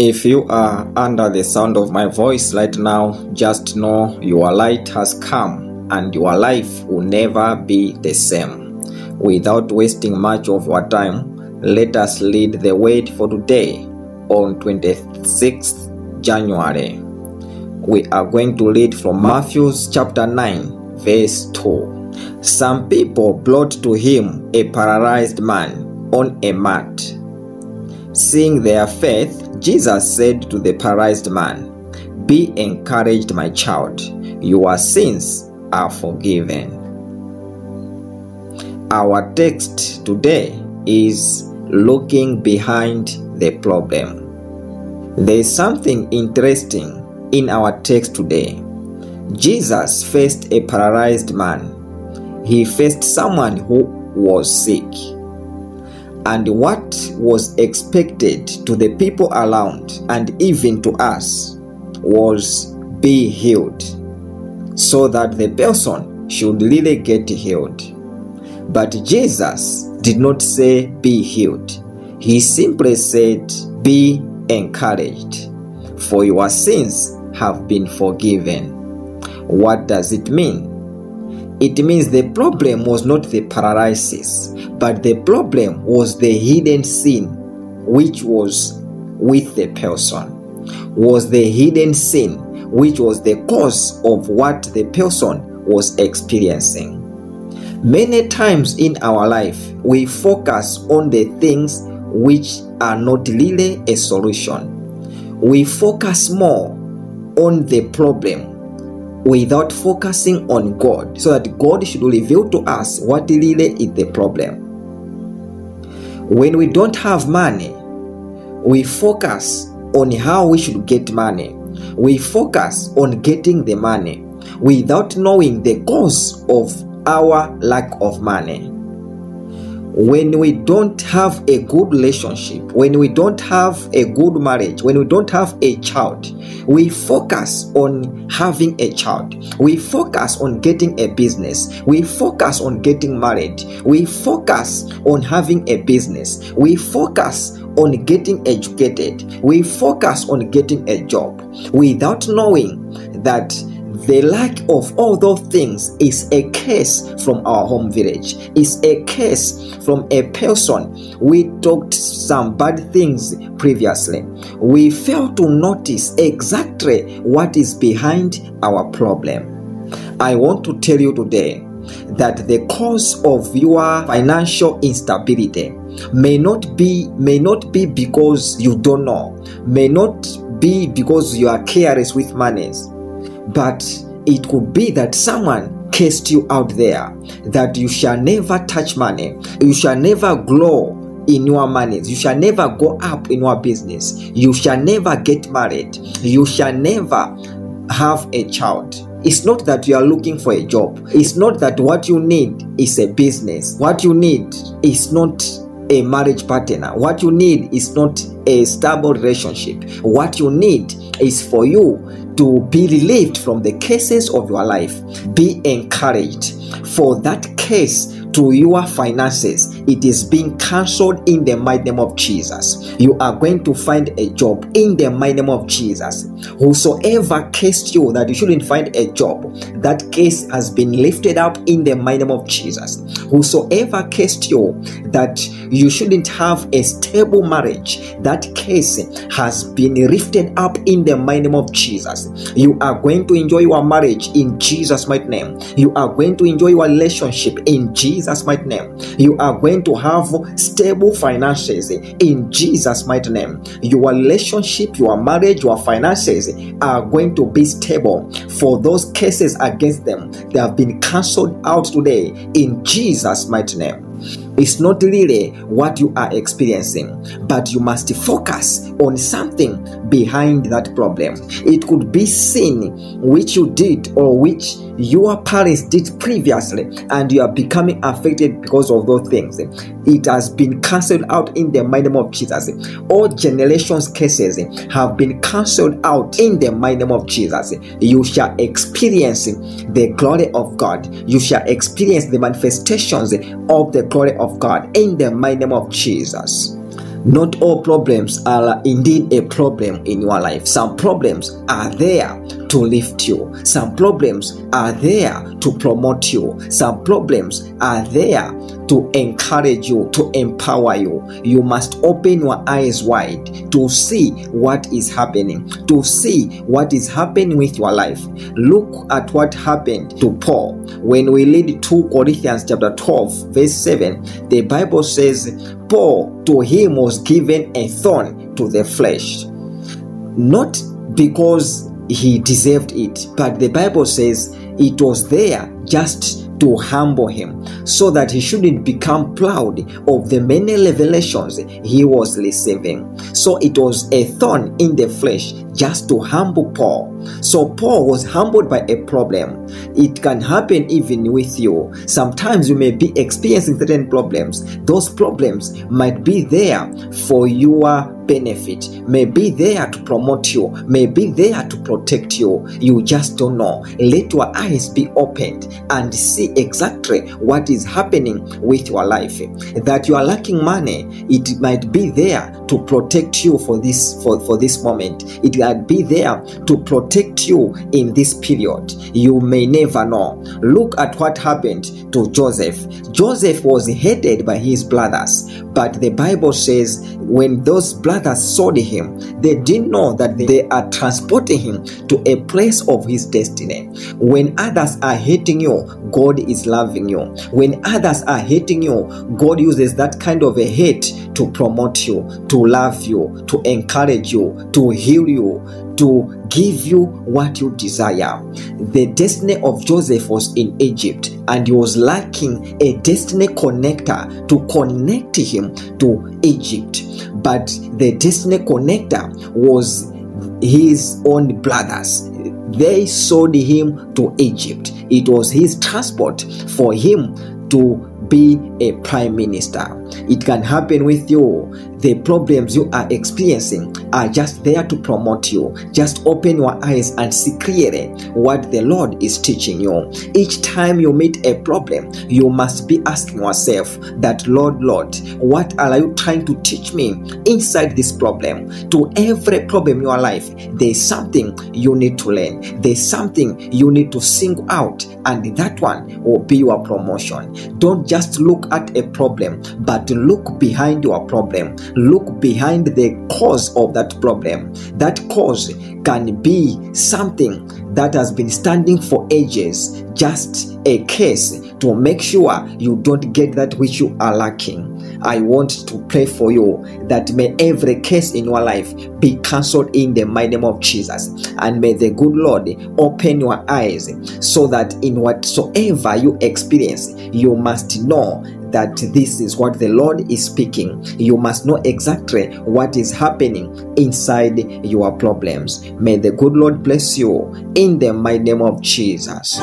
If you are under the sound of my voice right now, just know your light has come and your life will never be the same. Without wasting much of our time, let us lead the way for today on 26th January. We are going to read from Matthew chapter 9, verse 2. Some people brought to him a paralyzed man on a mat. Seeing their faith, Jesus said to the paralyzed man, Be encouraged, my child, your sins are forgiven. Our text today is looking behind the problem. There is something interesting in our text today. Jesus faced a paralyzed man. He faced someone who was sick and what was expected to the people around and even to us was be healed so that the person should really get healed. But Jesus did not say be healed. He simply said be encouraged for your sins have been forgiven. What does it mean? It means the problem was not the paralysis, but the problem was the hidden sin which was with the person. Was the hidden sin which was the cause of what the person was experiencing. Many times in our life, we focus on the things which are not really a solution. We focus more on the problem without focusing on God so that God should reveal to us what really is the problem. When we don't have money, we focus on how we should get money. We focus on getting the money without knowing the cause of our lack of money when we don't have a good relationship, when we don't have a good marriage, when we don't have a child, we focus on having a child. We focus on getting a business. We focus on getting married. We focus on having a business. We focus on getting educated. We focus on getting a job without knowing that the lack of all those things is a case from our home village, is a case from a person. We talked some bad things previously. We fail to notice exactly what is behind our problem. I want to tell you today that the cause of your financial instability may not be may not be because you don't know may not be because you are careless with monies but it could be that someone cast you out there that you shall never touch money, you shall never grow in your money, you shall never go up in your business, you shall never get married, you shall never have a child. It's not that you are looking for a job. It's not that what you need is a business. What you need is not a marriage partner. What you need is not a stable relationship. What you need is for you to be relieved from the cases of your life. Be encouraged for that case to your finances, it is being cancelled in the mighty name of Jesus. You are going to find a job in the mighty name of Jesus. Whosoever cursed you that you shouldn't find a job, that case has been lifted up in the mighty name of Jesus. Whosoever cursed you that you shouldn't have a stable marriage, that case has been lifted up in the mighty name of Jesus. You are going to enjoy your marriage in Jesus' mighty name. You are going to enjoy your relationship in Jesus mighty name. You are going to have stable finances in Jesus' mighty name. Your relationship, your marriage, your finances are going to be stable. For those cases against them, they have been cancelled out today in Jesus' mighty name. It's not really what you are experiencing, but you must focus on something behind that problem. It could be sin which you did or which your parents did previously, and you are becoming affected because of those things. It has been cancelled out in the mighty name of Jesus. All generations' cases have been cancelled out in the mighty name of Jesus. You shall experience the glory of God. You shall experience the manifestations of the glory of God in the mighty name of Jesus. Not all problems are indeed a problem in your life. Some problems are there to lift you. Some problems are there to promote you. Some problems are there to encourage you, to empower you. You must open your eyes wide to see what is happening, to see what is happening with your life. Look at what happened to Paul. When we read 2 Corinthians chapter 12, verse 7, the Bible says, Paul to him was given a thorn to the flesh. Not because he deserved it, but the Bible says it was there just to humble him so that he shouldn't become proud of the many revelations he was receiving. So it was a thorn in the flesh just to humble Paul. So Paul was humbled by a problem. It can happen even with you. Sometimes you may be experiencing certain problems. Those problems might be there for your benefit, may be there to promote you, may be there to protect you. You just don't know. Let your eyes be opened and see exactly what is happening with your life. That you are lacking money, it might be there to protect you for this for, for this moment. It might be there to protect you in this period. You may never know. Look at what happened to Joseph. Joseph was hated by his brothers, but the Bible says when those brothers saw him, they didn't know that they are transporting him to a place of his destiny. When others are hating you, God is loving you. When others are hating you, God uses that kind of a hate to promote you, to love you, to encourage you, to heal you, to give you what you desire. The destiny of Joseph was in Egypt, and he was lacking a destiny connector to connect him to Egypt. But the destiny connector was his own brothers. They sold him to Egypt. It was his transport for him to be a prime minister. It can happen with you. The problems you are experiencing are just there to promote you. Just open your eyes and see clearly what the Lord is teaching you. Each time you meet a problem, you must be asking yourself that, Lord, Lord, what are you trying to teach me inside this problem? To every problem in your life, there's something you need to learn. There's something you need to single out, and that one will be your promotion. Don't just look at a problem, but look behind your problem. Look behind the cause of that problem. That cause can be something that has been standing for ages, just a case to make sure you don't get that which you are lacking. I want to pray for you that may every case in your life be cancelled in the mighty name of Jesus. And may the good Lord open your eyes so that in whatsoever you experience, you must know that this is what the Lord is speaking. You must know exactly what is happening inside your problems. May the good Lord bless you in the mighty name of Jesus.